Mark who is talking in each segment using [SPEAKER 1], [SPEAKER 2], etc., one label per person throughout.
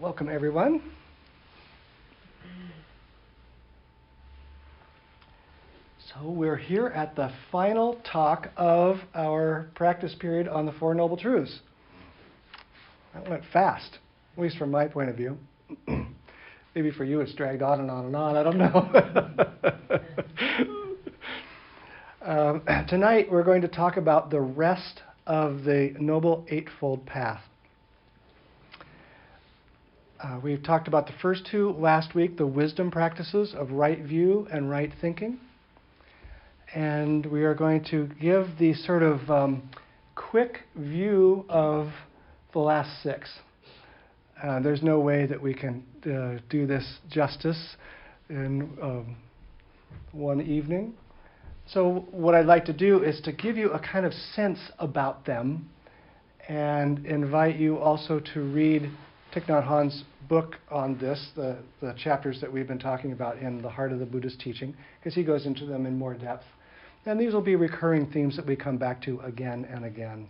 [SPEAKER 1] welcome everyone. So we're here at the final talk of our practice period on the Four Noble Truths. That went fast, at least from my point of view. Maybe for you it's dragged on and on and on, I don't know. um, tonight we're going to talk about the rest of the Noble Eightfold Path. Uh, we've talked about the first two last week the wisdom practices of right view and right thinking. And we are going to give the sort of um, quick view of the last six. Uh, there's no way that we can uh, do this justice in um, one evening. So, what I'd like to do is to give you a kind of sense about them and invite you also to read Thich Nhat Hanh's book on this, the, the chapters that we've been talking about in the heart of the Buddhist teaching, because he goes into them in more depth. And these will be recurring themes that we come back to again and again.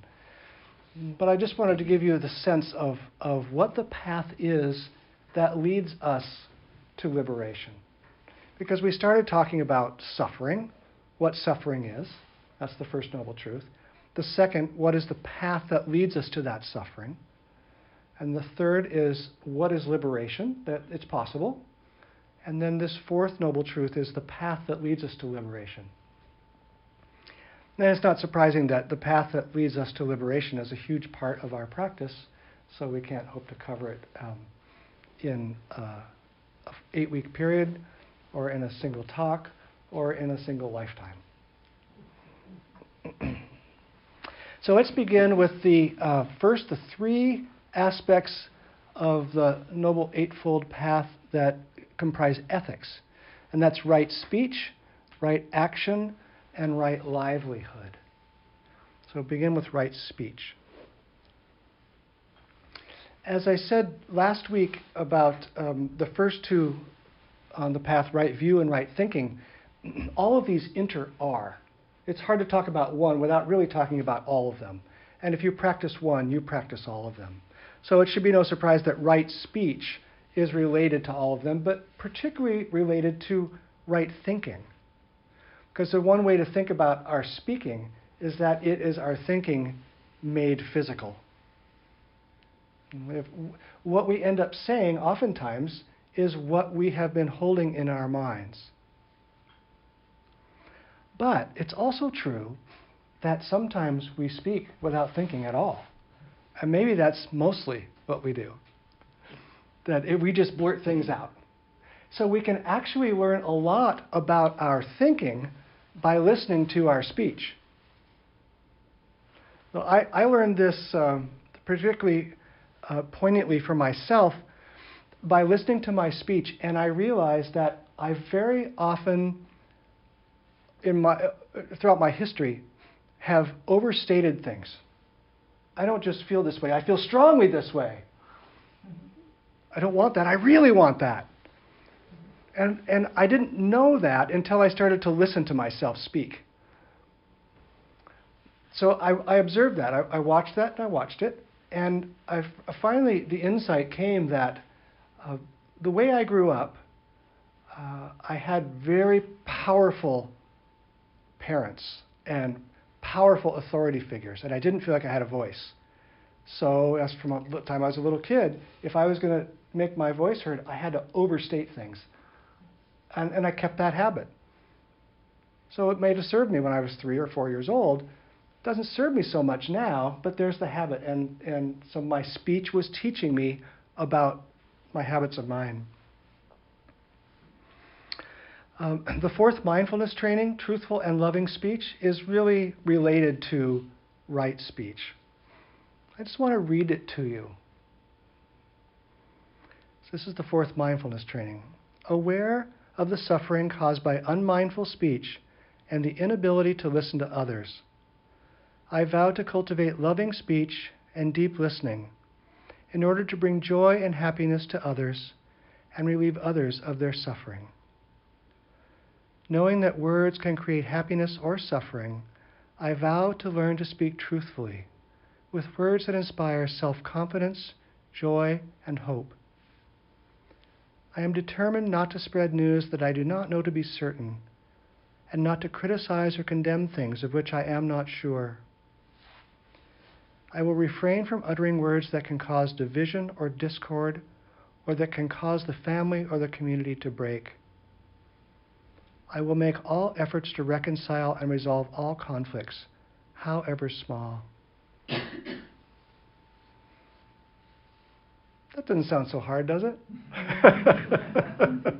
[SPEAKER 1] But I just wanted to give you the sense of, of what the path is that leads us to liberation. Because we started talking about suffering, what suffering is. That's the first noble truth. The second, what is the path that leads us to that suffering? And the third is what is liberation, that it's possible. And then this fourth noble truth is the path that leads us to liberation. And it's not surprising that the path that leads us to liberation is a huge part of our practice, so we can't hope to cover it um, in uh, an eight week period, or in a single talk, or in a single lifetime. so let's begin with the uh, first, the three aspects of the Noble Eightfold Path that comprise ethics, and that's right speech, right action, and right livelihood. So begin with right speech. As I said last week about um, the first two on the path, right view and right thinking, all of these inter are. It's hard to talk about one without really talking about all of them. And if you practice one, you practice all of them. So it should be no surprise that right speech is related to all of them, but particularly related to right thinking. Because the one way to think about our speaking is that it is our thinking made physical. If, what we end up saying oftentimes is what we have been holding in our minds. But it's also true that sometimes we speak without thinking at all. And maybe that's mostly what we do. That it, we just blurt things out. So we can actually learn a lot about our thinking by listening to our speech. So I, I learned this um, particularly uh, poignantly for myself by listening to my speech, and I realized that I very often, in my uh, throughout my history, have overstated things. I don't just feel this way, I feel strongly this way. I don't want that. I really want that. And, and I didn't know that until I started to listen to myself speak. So I, I observed that. I, I, watched that and I watched it. And I finally, the insight came that uh, the way I grew up, uh, I had very powerful parents and powerful authority figures, and I didn't feel like I had a voice. So, as from the time I was a little kid, if I was going to make my voice heard, I had to overstate things. And, and I kept that habit. So it may have served me when I was three or four years old. Doesn't serve me so much now, but there's the habit. And, and so my speech was teaching me about my habits of mind. Um, the fourth mindfulness training, truthful and loving speech, is really related to right speech. I just want to read it to you. So this is the fourth mindfulness training. Aware of the suffering caused by unmindful speech and the inability to listen to others. I vow to cultivate loving speech and deep listening in order to bring joy and happiness to others and relieve others of their suffering. Knowing that words can create happiness or suffering, I vow to learn to speak truthfully, with words that inspire self confidence, joy, and hope, I am determined not to spread news that I do not know to be certain, and not to criticize or condemn things of which I am not sure. I will refrain from uttering words that can cause division or discord, or that can cause the family or the community to break. I will make all efforts to reconcile and resolve all conflicts, however small. That doesn't sound so hard, does it?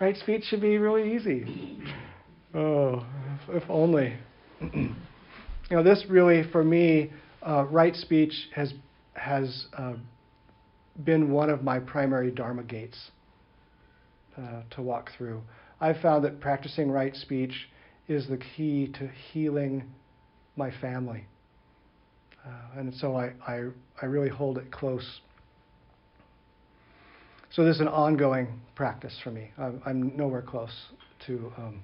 [SPEAKER 1] right speech should be really easy. Oh, if, only. you know, this really, for me, uh, right speech has has uh, been one of my primary dharma gates uh, to walk through. I've found that practicing right speech is the key to healing my family, uh, and so I, I I really hold it close. So this is an ongoing practice for me. I'm, I'm nowhere close to um,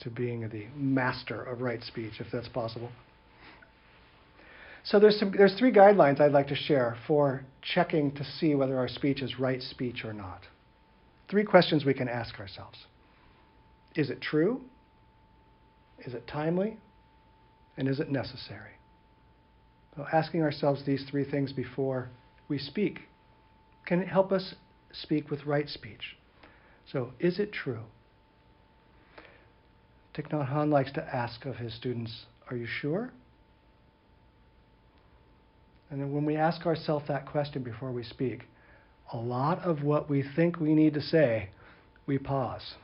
[SPEAKER 1] to being the master of right speech, if that's possible. So there's some, there's three guidelines I'd like to share for checking to see whether our speech is right speech or not. Three questions we can ask ourselves: Is it true? Is it timely? And is it necessary? So asking ourselves these three things before we speak can it help us speak with right speech. So, is it true? Thich Nhat Hanh likes to ask of his students, Are you sure? And then when we ask ourselves that question before we speak, a lot of what we think we need to say, we pause.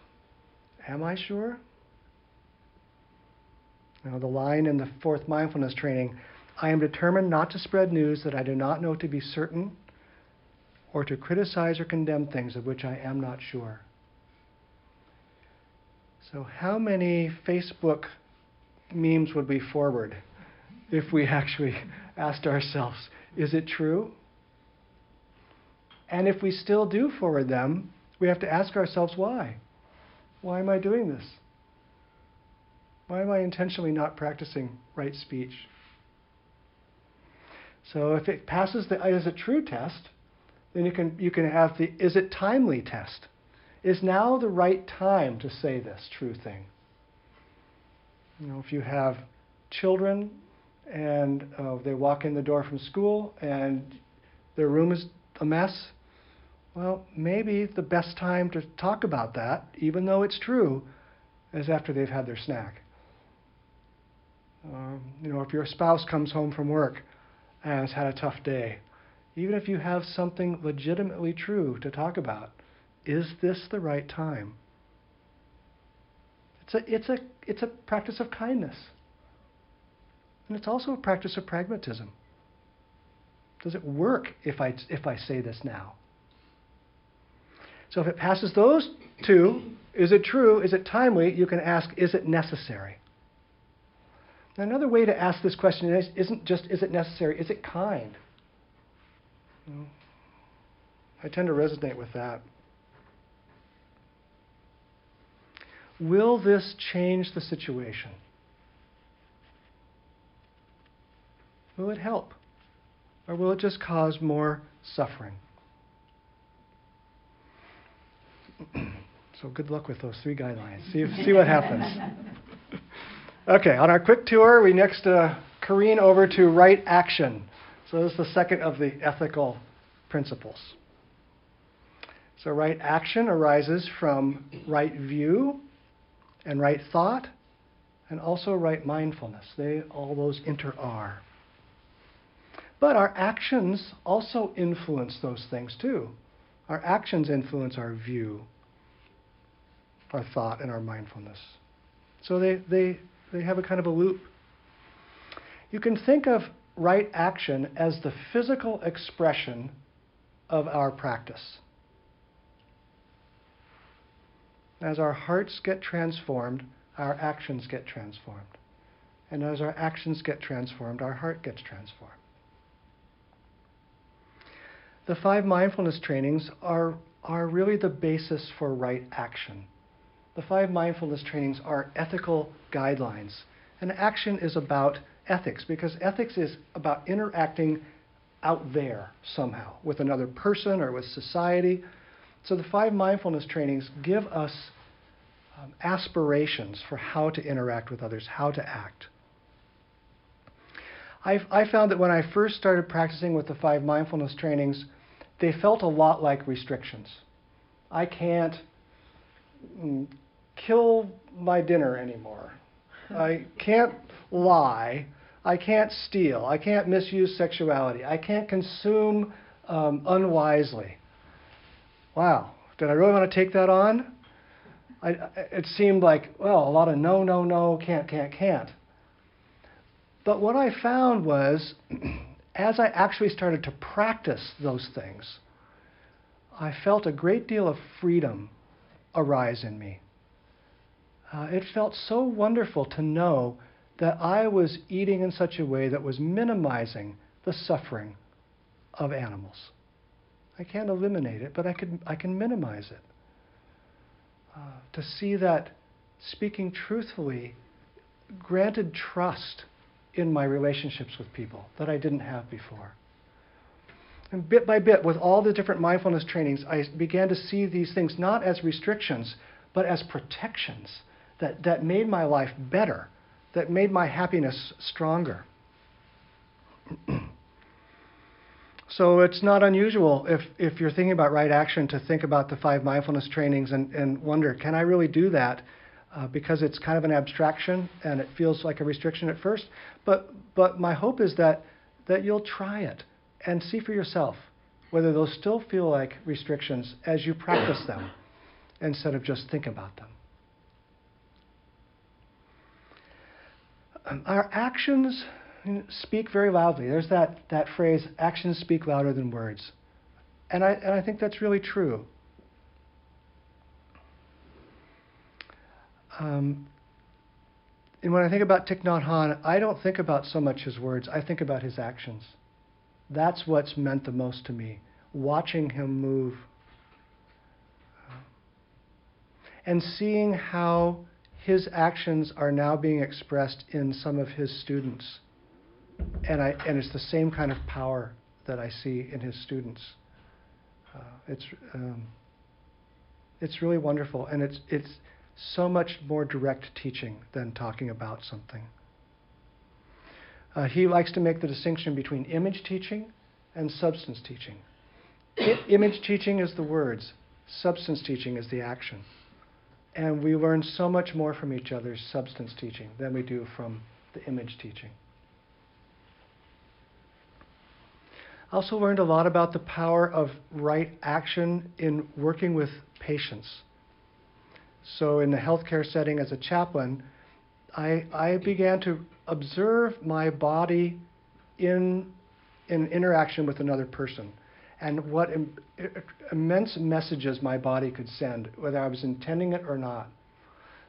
[SPEAKER 1] Am I sure? Now, the line in the fourth mindfulness training I am determined not to spread news that I do not know to be certain or to criticize or condemn things of which I am not sure. So, how many Facebook memes would we forward if we actually asked ourselves, is it true? And if we still do forward them, we have to ask ourselves why. Why am I doing this? Why am I intentionally not practicing right speech? So if it passes the is it true test, then you can, you can have the is it timely test. Is now the right time to say this true thing? You know, if you have children and uh, they walk in the door from school and their room is a mess, well, maybe the best time to talk about that, even though it's true, is after they've had their snack. Um, you know, if your spouse comes home from work and has had a tough day, even if you have something legitimately true to talk about, is this the right time? It's a, it's a, it's a practice of kindness. And it's also a practice of pragmatism. Does it work if I, if I say this now? So if it passes those two, is it true? Is it timely? You can ask, is it necessary? Now, another way to ask this question is, isn't just, is it necessary? Is it kind? I tend to resonate with that. Will this change the situation? Will it help? Or will it just cause more suffering? so good luck with those three guidelines. See, see what happens. okay, on our quick tour, we next uh, careen over to right action. So this is the second of the ethical principles. So right action arises from right view and right thought and also right mindfulness. They all those inter are. But our actions also influence those things too. Our actions influence our view, our thought, and our mindfulness. So they, they, they have a kind of a loop. You can think of right action as the physical expression of our practice. As our hearts get transformed, our actions get transformed. And as our actions get transformed, our heart gets transformed. The five mindfulness trainings are, are really the basis for right action. The five mindfulness trainings are ethical guidelines. And action is about ethics, because ethics is about interacting out there somehow with another person or with society. So the five mindfulness trainings give us um, aspirations for how to interact with others, how to act. I've, I found that when I first started practicing with the five mindfulness trainings, they felt a lot like restrictions. I can't mm, kill my dinner anymore. I can't lie. I can't steal. I can't misuse sexuality. I can't consume um, unwisely. Wow, did I really want to take that on? I, it seemed like, well, a lot of no, no, no, can't, can't, can't. But what I found was, as I actually started to practice those things, I felt a great deal of freedom arise in me. Uh, it felt so wonderful to know that I was eating in such a way that was minimizing the suffering of animals. I can't eliminate it, but I can, I can minimize it. Uh, to see that speaking truthfully granted trust in my relationships with people that I didn't have before. And bit by bit, with all the different mindfulness trainings, I began to see these things not as restrictions, but as protections that, that made my life better, that made my happiness stronger. so it's not unusual if, if you're thinking about right action to think about the five mindfulness trainings and, and wonder, can I really do that? uh, because it's kind of an abstraction and it feels like a restriction at first. But, but my hope is that, that you'll try it and see for yourself whether those still feel like restrictions as you practice them instead of just think about them. Our actions speak very loudly. There's that, that phrase, actions speak louder than words. And I, and I think that's really true. Um, and when I think about Thich Nhat Hanh, I don't think about so much his words, I think about his actions. That's what's meant the most to me, watching him move. And seeing how his actions are now being expressed in some of his students. And, I, and it's the same kind of power that I see in his students. Uh, it's, um, it's really wonderful. And it's, it's, so much more direct teaching than talking about something. Uh, he likes to make the distinction between image teaching and substance teaching. I- image teaching is the words, substance teaching is the action. And we learn so much more from each other's substance teaching than we do from the image teaching. I also learned a lot about the power of right action in working with patients. So, in the healthcare setting as a chaplain, I, I began to observe my body in, in interaction with another person and what Im- immense messages my body could send, whether I was intending it or not.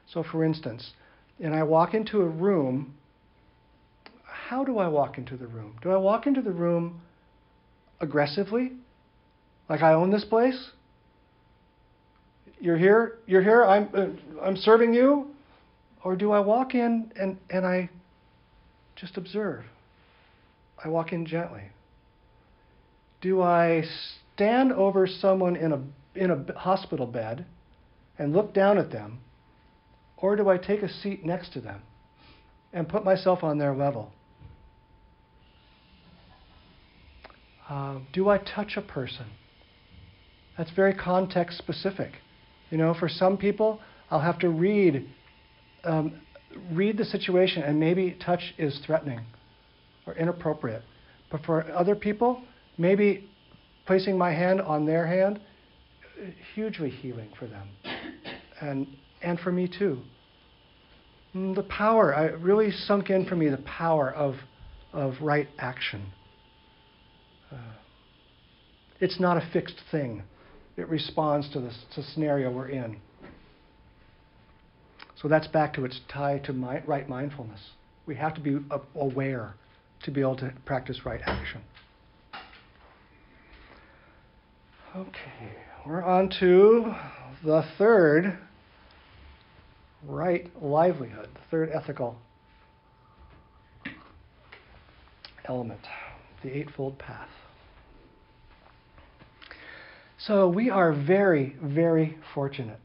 [SPEAKER 1] So, for instance, and I walk into a room, how do I walk into the room? Do I walk into the room aggressively? Like I own this place? you're here, you're here, I'm, uh, I'm serving you? Or do I walk in and, and I just observe? I walk in gently. Do I stand over someone in a, in a hospital bed and look down at them? Or do I take a seat next to them and put myself on their level? Uh, do I touch a person? That's very context specific. You know, for some people, I'll have to read um, read the situation, and maybe touch is threatening or inappropriate. But for other people, maybe placing my hand on their hand, hugely healing for them, and and for me too. Mm, the power, I really sunk in for me the power of of right action. Uh, it's not a fixed thing it responds to the, to scenario we're in. So that's back to its tie to my, right mindfulness. We have to be aware to be able to practice right action. Okay, we're on to the third right livelihood, the third ethical element, the Eightfold Path. So we are very, very fortunate.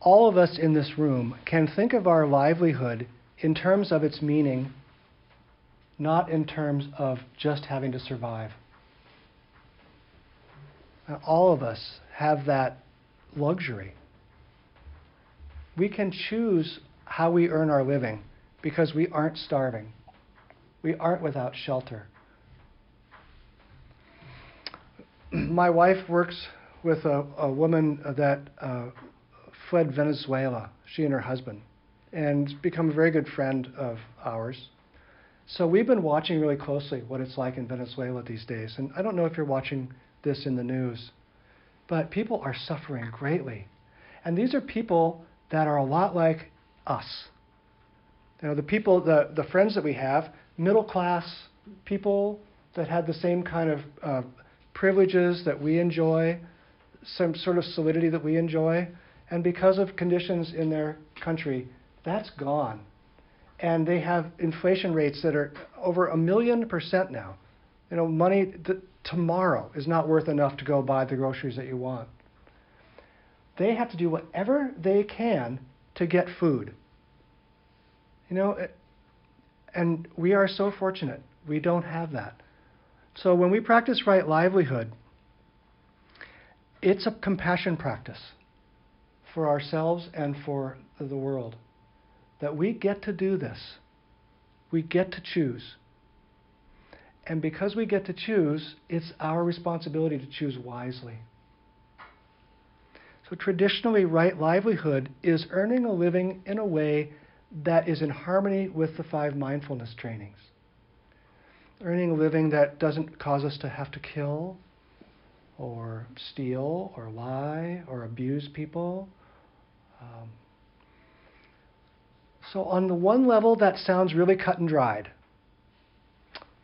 [SPEAKER 1] All of us in this room can think of our livelihood in terms of its meaning, not in terms of just having to survive. All of us have that luxury. We can choose how we earn our living because we aren't starving. We aren't without shelter. My wife works with a, a woman that uh, fled Venezuela, she and her husband, and become a very good friend of ours. So we've been watching really closely what it's like in Venezuela these days. And I don't know if you're watching this in the news, but people are suffering greatly. And these are people that are a lot like us. You know, the people, the, the friends that we have, middle class people that had the same kind of uh, privileges that we enjoy, some sort of solidity that we enjoy, and because of conditions in their country, that's gone. And they have inflation rates that are over a million percent now. You know, money tomorrow is not worth enough to go buy the groceries that you want. They have to do whatever they can to get food. You know, and we are so fortunate. We don't have that. So when we practice right livelihood, it's a compassion practice for ourselves and for the world. That we get to do this. We get to choose. And because we get to choose, it's our responsibility to choose wisely. So, traditionally, right livelihood is earning a living in a way that is in harmony with the five mindfulness trainings. Earning a living that doesn't cause us to have to kill, or steal, or lie, or abuse people. Um, so, on the one level, that sounds really cut and dried.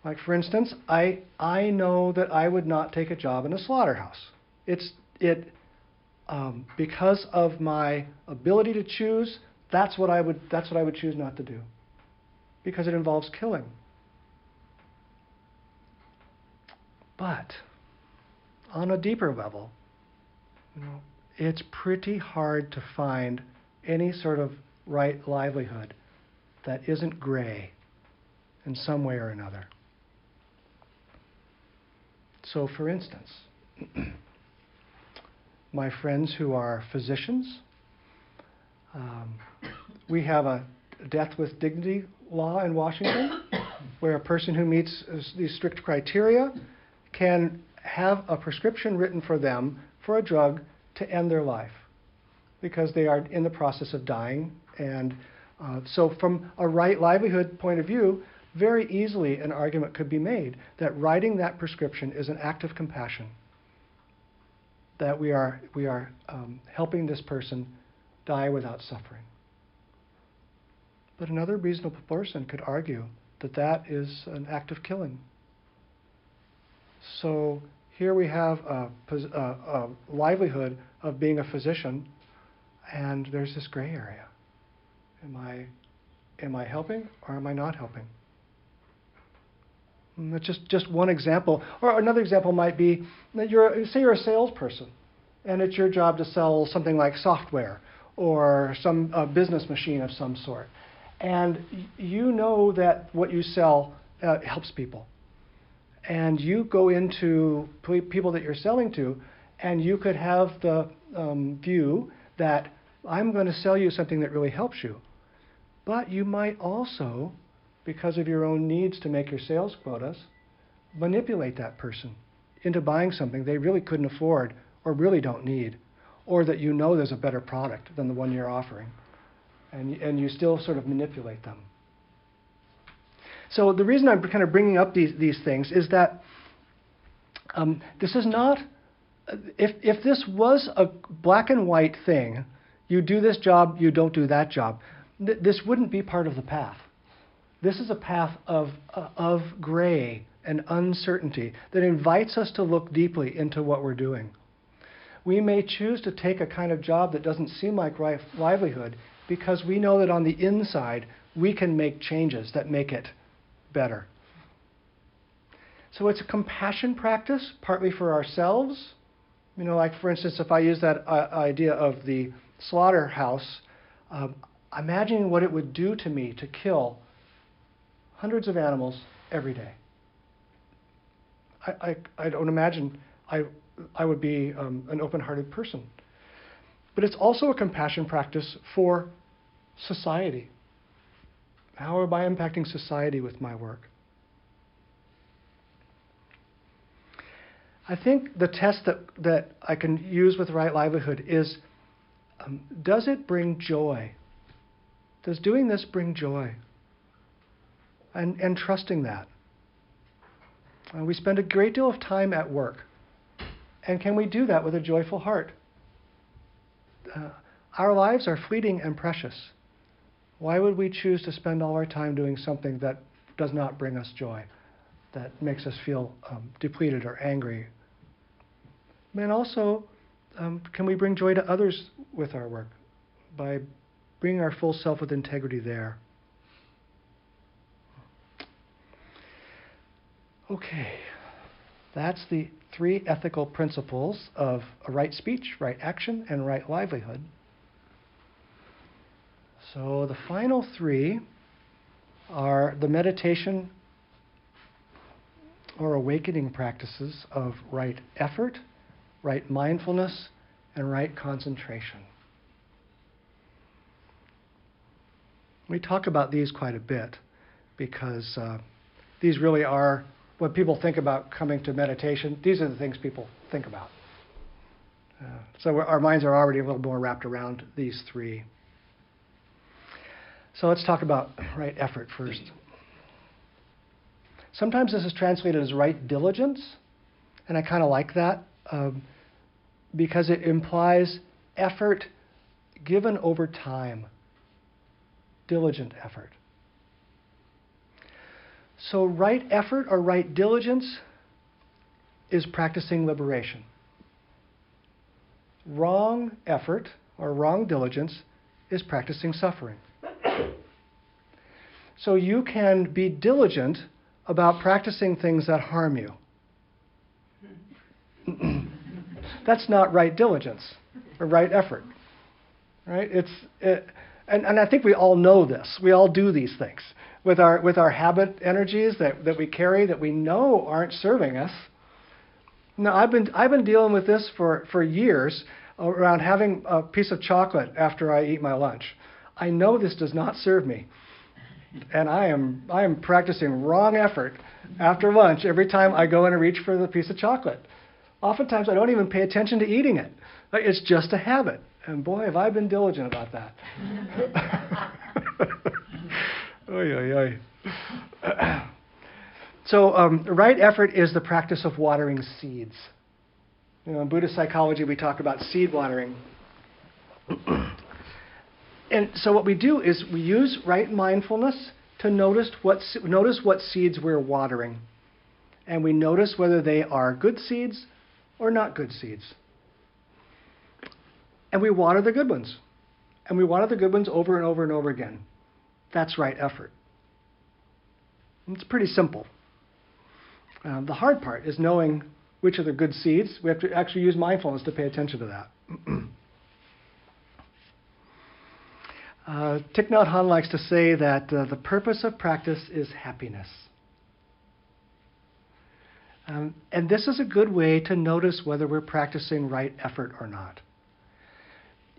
[SPEAKER 1] Like, for instance, I, I know that I would not take a job in a slaughterhouse. It's, it, um, because of my ability to choose, that's what, I would, that's what I would choose not to do. Because it involves killing. But on a deeper level, you know, it's pretty hard to find any sort of right livelihood that isn't gray in some way or another. So, for instance, my friends who are physicians, um, we have a death with dignity law in Washington where a person who meets these strict criteria can have a prescription written for them for a drug to end their life because they are in the process of dying. And uh, so, from a right livelihood point of view, very easily an argument could be made that writing that prescription is an act of compassion. That we are, we are um, helping this person die without suffering. But another reasonable person could argue that that is an act of killing. So here we have a, a, a livelihood of being a physician, and there's this gray area. Am I, am I helping or am I not helping? And mm, that's just, just one example. Or another example might be that you're, say you're a salesperson, and it's your job to sell something like software or some business machine of some sort. And you know that what you sell uh, helps people. And you go into people that you're selling to, and you could have the um, view that I'm going to sell you something that really helps you. But you might also because of your own needs to make your sales quotas, manipulate that person into buying something they really couldn't afford or really don't need, or that you know there's a better product than the one you're offering. And, and you still sort of manipulate them. So the reason I'm kind of bringing up these, these things is that um, this is not, if, if this was a black and white thing, you do this job, you don't do that job, th- this wouldn't be part of the path. This is a path of, uh, of gray and uncertainty that invites us to look deeply into what we're doing. We may choose to take a kind of job that doesn't seem like livelihood because we know that on the inside we can make changes that make it better. So it's a compassion practice, partly for ourselves You know, like for instance, if I use that uh, idea of the slaughterhouse, um, imagining what it would do to me to kill hundreds of animals every day. I, I, I don't imagine I, I would be um, an open hearted person. But it's also a compassion practice for society. How am I impacting society with my work? I think the test that, that I can use with right livelihood is um, does it bring joy? Does doing this bring joy? And, and trusting that. Uh, we spend a great deal of time at work. And can we do that with a joyful heart? Uh, our lives are fleeting and precious. Why would we choose to spend all our time doing something that does not bring us joy, that makes us feel um, depleted or angry? And also, um, can we bring joy to others with our work by bringing our full self with integrity there? Okay, that's the three ethical principles of right speech, right action, and right livelihood. So the final three are the meditation or awakening practices of right effort, right mindfulness, and right concentration. We talk about these quite a bit because uh, these really are when people think about coming to meditation, these are the things people think about. Uh, so our minds are already a little more wrapped around these three. So let's talk about right effort first. Sometimes this is translated as right diligence, and I kind of like that um, because it implies effort given over time, diligent effort. So, right effort or right diligence is practicing liberation. Wrong effort or wrong diligence is practicing suffering. So, you can be diligent about practicing things that harm you. That's not right diligence or right effort. Right? It's, it, and, and I think we all know this. We all do these things with our, with our habit energies that, that we carry that we know aren't serving us. Now, I've been, I've been dealing with this for, for years around having a piece of chocolate after I eat my lunch. I know this does not serve me. And I am, I am practicing wrong effort after lunch every time I go in and reach for the piece of chocolate. Oftentimes, I don't even pay attention to eating it. It's just a habit. And boy, have I been diligent about that. oy, oy, oy. so, um, right effort is the practice of watering seeds. You know, in Buddhist psychology, we talk about seed watering. and so, what we do is we use right mindfulness to notice what, notice what seeds we're watering. And we notice whether they are good seeds or not good seeds. And we water the good ones. And we water the good ones over and over and over again. That's right effort. It's pretty simple. Uh, the hard part is knowing which are the good seeds. We have to actually use mindfulness to pay attention to that. uh, Thich Nhat Hanh likes to say that uh, the purpose of practice is happiness. Um, and this is a good way to notice whether we're practicing right effort or not.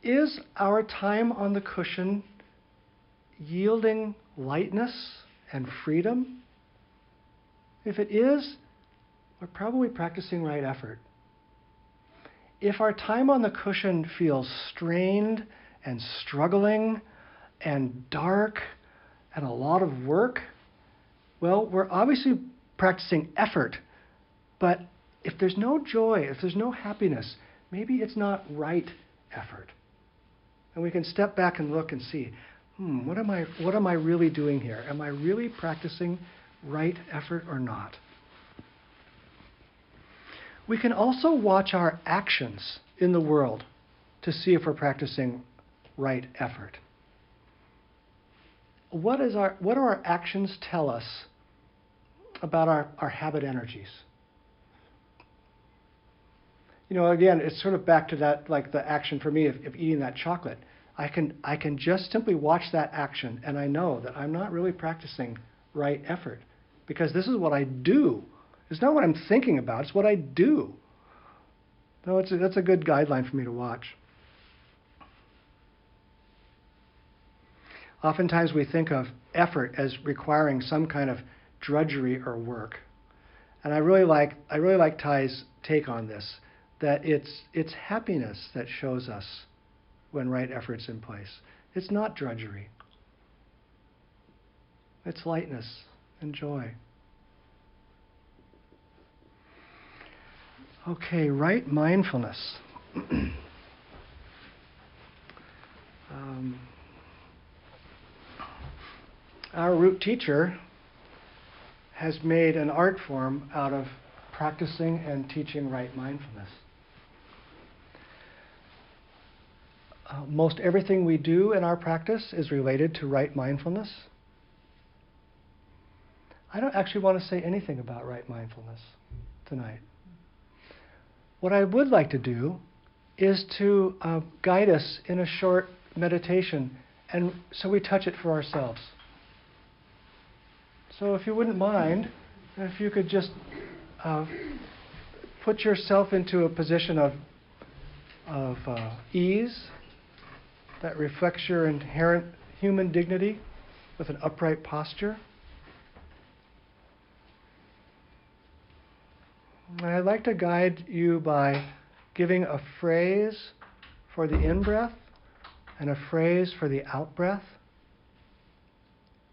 [SPEAKER 1] Is our time on the cushion yielding lightness and freedom? If it is, we're probably practicing right effort. If our time on the cushion feels strained and struggling and dark and a lot of work, well, we're obviously practicing effort. But if there's no joy, if there's no happiness, maybe it's not right effort. And we can step back and look and see hmm, what am I, what am I really doing here? Am I really practicing right effort or not? We can also watch our actions in the world to see if we're practicing right effort. What, is our, what do our actions tell us about our, our habit energies? you know, again, it's sort of back to that, like the action for me of, of eating that chocolate. I can, I can just simply watch that action, and I know that I'm not really practicing right effort because this is what I do. It's not what I'm thinking about, it's what I do. No, it's a, that's a good guideline for me to watch. Oftentimes we think of effort as requiring some kind of drudgery or work. And I really like I really like Thay's take on this, that it's it's happiness that shows us when right effort's in place. It's not drudgery. It's lightness and joy. Okay, right mindfulness. um, our root teacher has made an art form out of practicing and teaching right mindfulness. Uh, most everything we do in our practice is related to right mindfulness. I don't actually want to say anything about right mindfulness tonight. What I would like to do is to uh, guide us in a short meditation, and so we touch it for ourselves. So, if you wouldn't mind, if you could just uh, put yourself into a position of, of uh, ease that reflects your inherent human dignity with an upright posture. And I'd like to guide you by giving a phrase for the in breath and a phrase for the out breath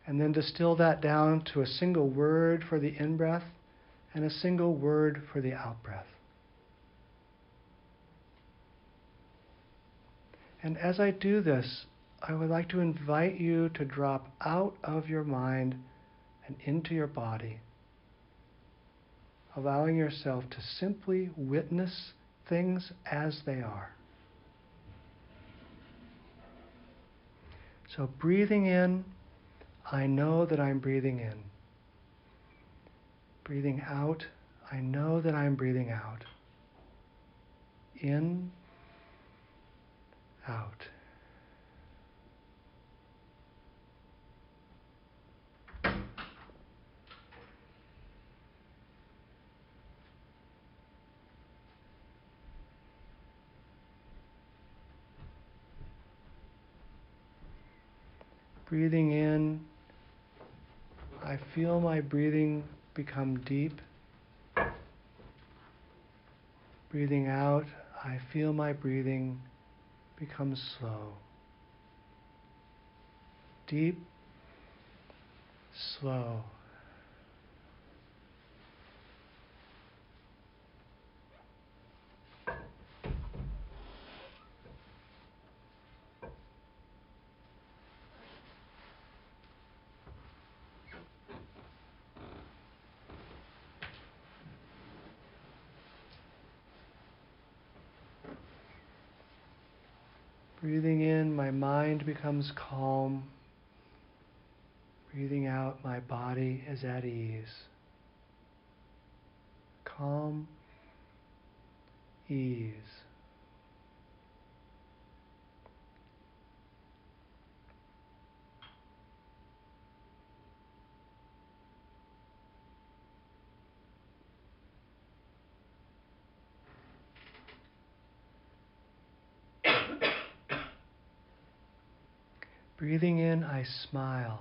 [SPEAKER 1] and then distill that down to a single word for the in breath and a single word for the out breath. And as I do this, I would like to invite you to drop out of your mind and into your body, allowing yourself to simply witness things as they are. So, breathing in I know that I'm breathing in. Breathing out, I know that I'm breathing out. In, out. Breathing in, I feel my breathing become deep. Breathing out, I feel my breathing become slow. Deep, slow. Breathing in, my mind becomes calm. Breathing out, my body is at ease. Calm, ease. Breathing in, I smile.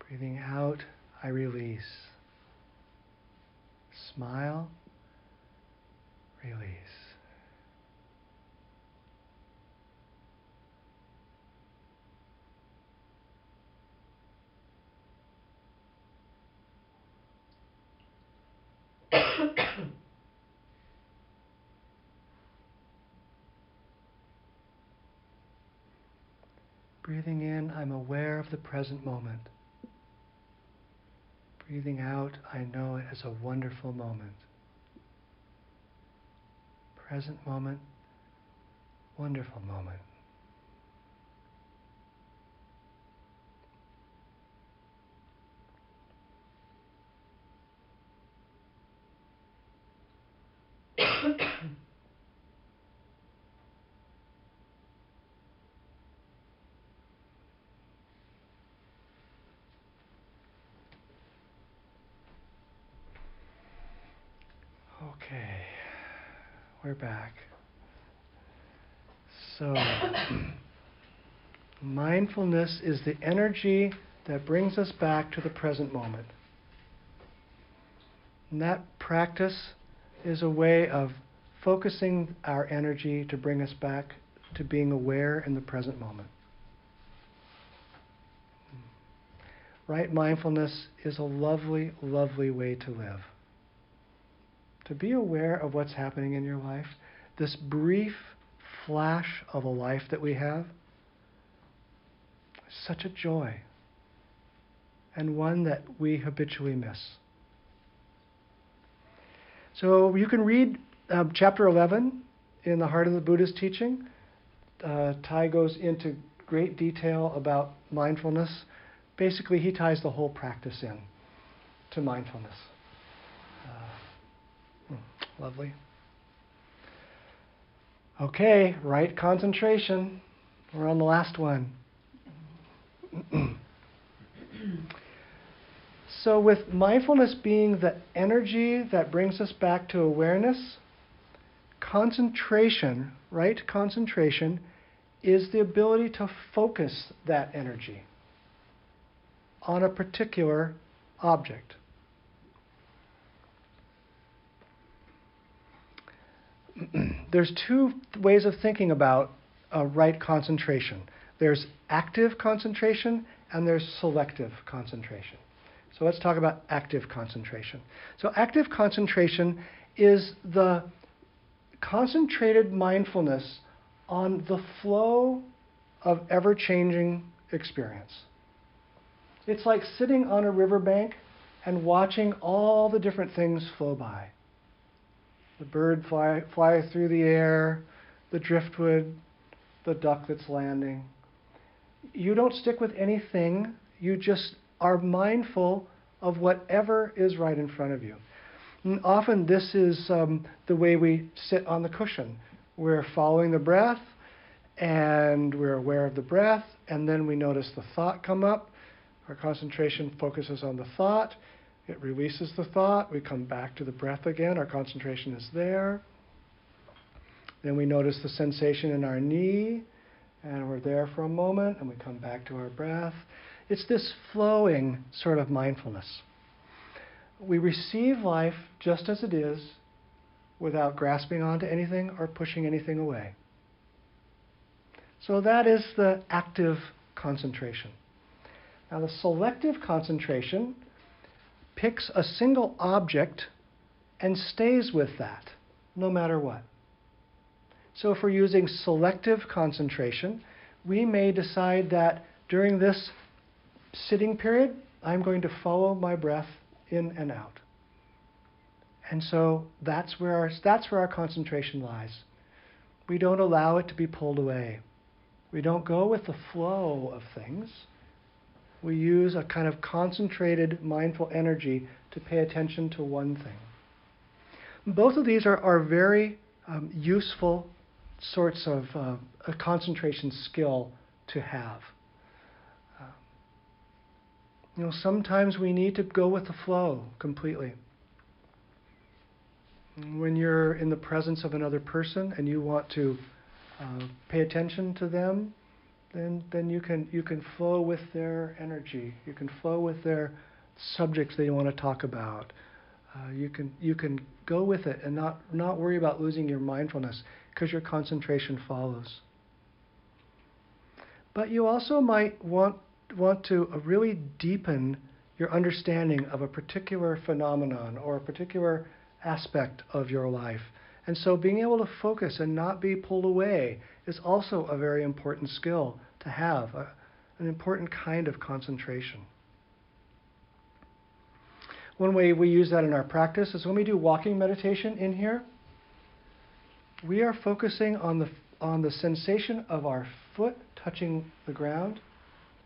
[SPEAKER 1] Breathing out, I release. Smile, release. Breathing in, I'm aware of the present moment. Breathing out, I know it as a wonderful moment. Present moment, wonderful moment. Okay, we're back. So, mindfulness is the energy that brings us back to the present moment. And that practice is a way of focusing our energy to bring us back to being aware in the present moment. Right mindfulness is a lovely, lovely way to live. To be aware of what's happening in your life, this brief flash of a life that we have, such a joy, and one that we habitually miss. So you can read um, chapter 11 in the Heart of the Buddha's teaching. Uh, Thay goes into great detail about mindfulness. Basically, he ties the whole practice in to mindfulness. Uh, lovely. Okay, right concentration. We're on the last one. so, with mindfulness being the energy that brings us back to awareness, concentration, right concentration, is the ability to focus that energy on a particular object. There's two ways of thinking about a right concentration. There's active concentration and there's selective concentration. So let's talk about active concentration. So active concentration is the concentrated mindfulness on the flow of ever changing experience. It's like sitting on a riverbank and watching all the different things flow by. The bird fly, fly through the air, the driftwood, the duck that's landing. You don't stick with anything, you just are mindful of whatever is right in front of you. And often, this is um, the way we sit on the cushion. We're following the breath, and we're aware of the breath, and then we notice the thought come up. Our concentration focuses on the thought. It releases the thought. We come back to the breath again. Our concentration is there. Then we notice the sensation in our knee, and we're there for a moment, and we come back to our breath. It's this flowing sort of mindfulness. We receive life just as it is without grasping onto anything or pushing anything away. So that is the active concentration. Now, the selective concentration picks a single object and stays with that no matter what. So, if we're using selective concentration, we may decide that during this sitting period, I'm going to follow my breath in and out. And so that's where our, that's where our concentration lies. We don't allow it to be pulled away. We don't go with the flow of things. We use a kind of concentrated mindful energy to pay attention to one thing. Both of these are, are very um, useful sorts of uh, a concentration skill to have. You know, sometimes we need to go with the flow completely. When you're in the presence of another person and you want to uh, pay attention to them, then then you can you can flow with their energy. You can flow with their subjects they want to talk about. Uh, you can you can go with it and not not worry about losing your mindfulness because your concentration follows. But you also might want want to uh, really deepen your understanding of a particular phenomenon or a particular aspect of your life. And so being able to focus and not be pulled away is also a very important skill to have, a, an important kind of concentration. One way we use that in our practice is when we do walking meditation in here, we are focusing on the, on the sensation of our foot touching the ground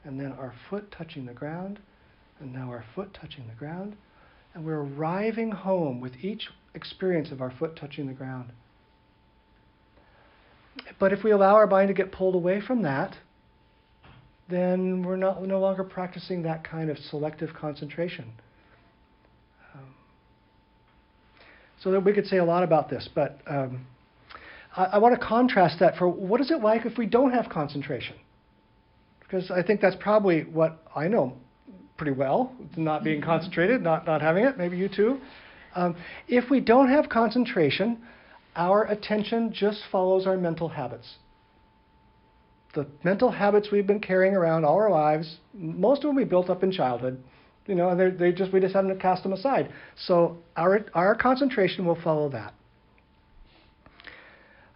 [SPEAKER 1] and then our foot touching the ground, and now our foot touching the ground. And we're arriving home with each experience of our foot touching the ground. But if we allow our mind to get pulled away from that, then we're not, no longer practicing that kind of selective concentration. Um, So that we could say a lot about this, but um, I, I want to contrast that for what is it like if we don't have concentration? Because I think that's probably what I know pretty well, not being concentrated, not, not having it, maybe you too. Um, if we don't have concentration, our attention just follows our mental habits. The mental habits we've been carrying around all our lives, most of them we built up in childhood, you know, and they just we just haven't cast them aside. So our our concentration will follow that.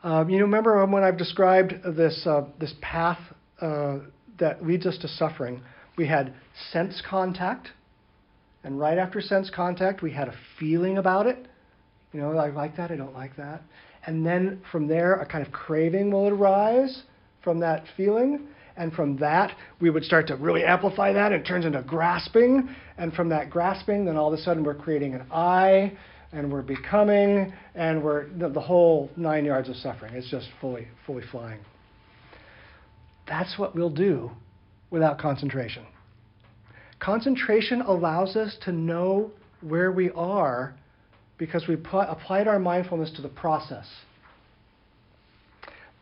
[SPEAKER 1] Um, you know, remember when I've described this uh, this path uh, that leads us to suffering? We had sense contact, and right after sense contact, we had a feeling about it. You know, I like that, I don't like that. And then from there, a kind of craving will arise from that feeling. And from that, we would start to really amplify that. It turns into grasping. And from that grasping, then all of a sudden we're creating an I, and we're becoming, and we're the, the whole nine yards of suffering. It's just fully, fully flying. That's what we'll do without concentration. Concentration allows us to know where we are because we put, applied our mindfulness to the process.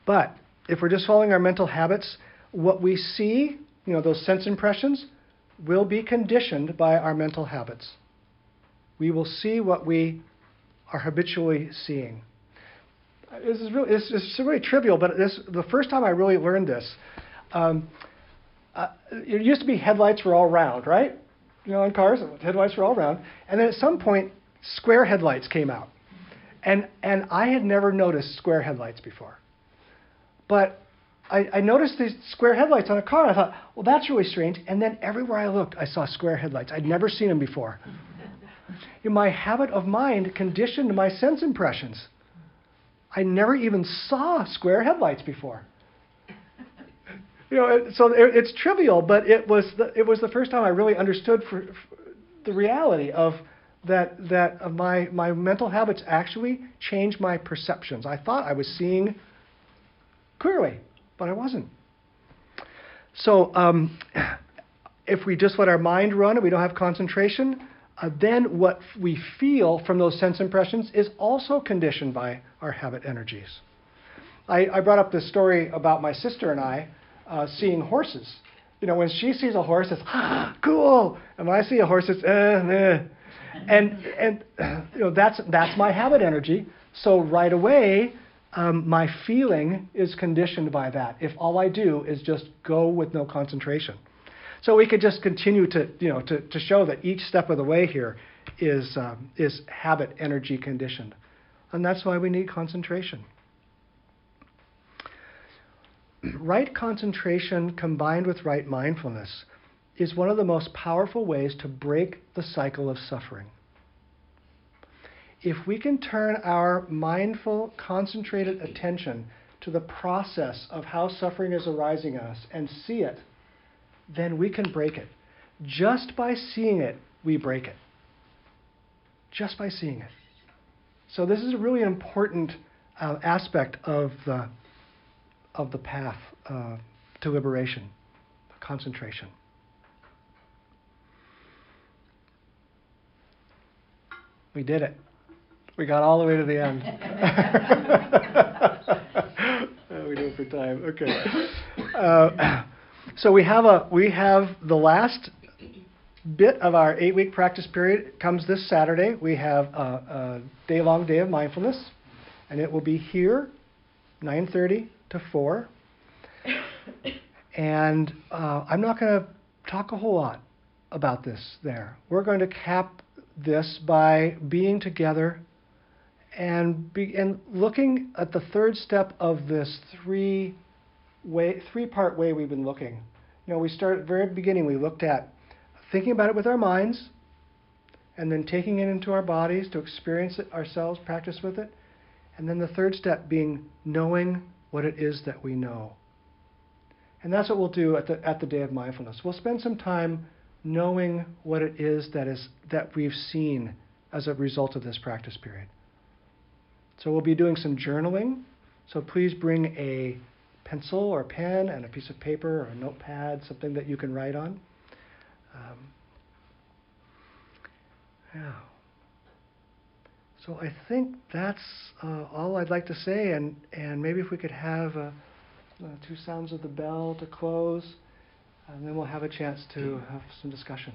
[SPEAKER 1] But if we're just following our mental habits, what we see, you know, those sense impressions, will be conditioned by our mental habits. We will see what we are habitually seeing. This is really, it's, it's really trivial, but this, the first time I really learned this, um, uh, it used to be headlights were all round, right? You know, in cars, headlights were all round. And then at some point, square headlights came out. And, and I had never noticed square headlights before. But I, I, noticed these square headlights on a car. I thought, well, that's really strange. And then everywhere I looked, I saw square headlights. I'd never seen them before. My habit of mind conditioned my sense impressions. I never even saw square headlights before. You know, so it's trivial, but it was the, it was the first time I really understood for, for the reality of that that my my mental habits actually changed my perceptions. I thought I was seeing clearly, but I wasn't. So um, if we just let our mind run and we don't have concentration, uh, then what we feel from those sense impressions is also conditioned by our habit energies. I, I brought up this story about my sister and I uh, seeing horses. You know, when she sees a horse, it's ah, cool, and when I see a horse, it's eh, eh. and and you know that's that's my habit energy. So right away, um, my feeling is conditioned by that. If all I do is just go with no concentration, so we could just continue to you know to, to show that each step of the way here is um, is habit energy conditioned, and that's why we need concentration right concentration combined with right mindfulness is one of the most powerful ways to break the cycle of suffering. If we can turn our mindful, concentrated attention to the process of how suffering is arising in us and see it, then we can break it. Just by seeing it, we break it. Just by seeing it. So, this is a really important uh, aspect of the of the path uh, to liberation, concentration. We did it. We got all the way to the end. we do it for time. Okay. Uh, so we have a we have the last bit of our eight-week practice period comes this Saturday. We have a, a day-long day of mindfulness, and it will be here, 9:30 to 4. And uh, I'm not going to talk a whole lot about this there. We're going to cap this by being together and, be, and looking at the third step of this three way, three part way we've been looking. You know, we start at the very beginning, we looked at thinking about it with our minds, and then taking it into our bodies to experience it ourselves, practice with it. And then the third step being knowing what it is that we know. And that's what we'll do at the, at the day of mindfulness. We'll spend some time knowing what it is that, is that we've seen as a result of this practice period. So we'll be doing some journaling. So please bring a pencil or pen and a piece of paper or a notepad, something that you can write on. Um, yeah. So I think that's uh, all I'd like to say, and, and maybe if we could have uh, uh, two sounds of the bell to close, and then we'll have a chance to have some discussion.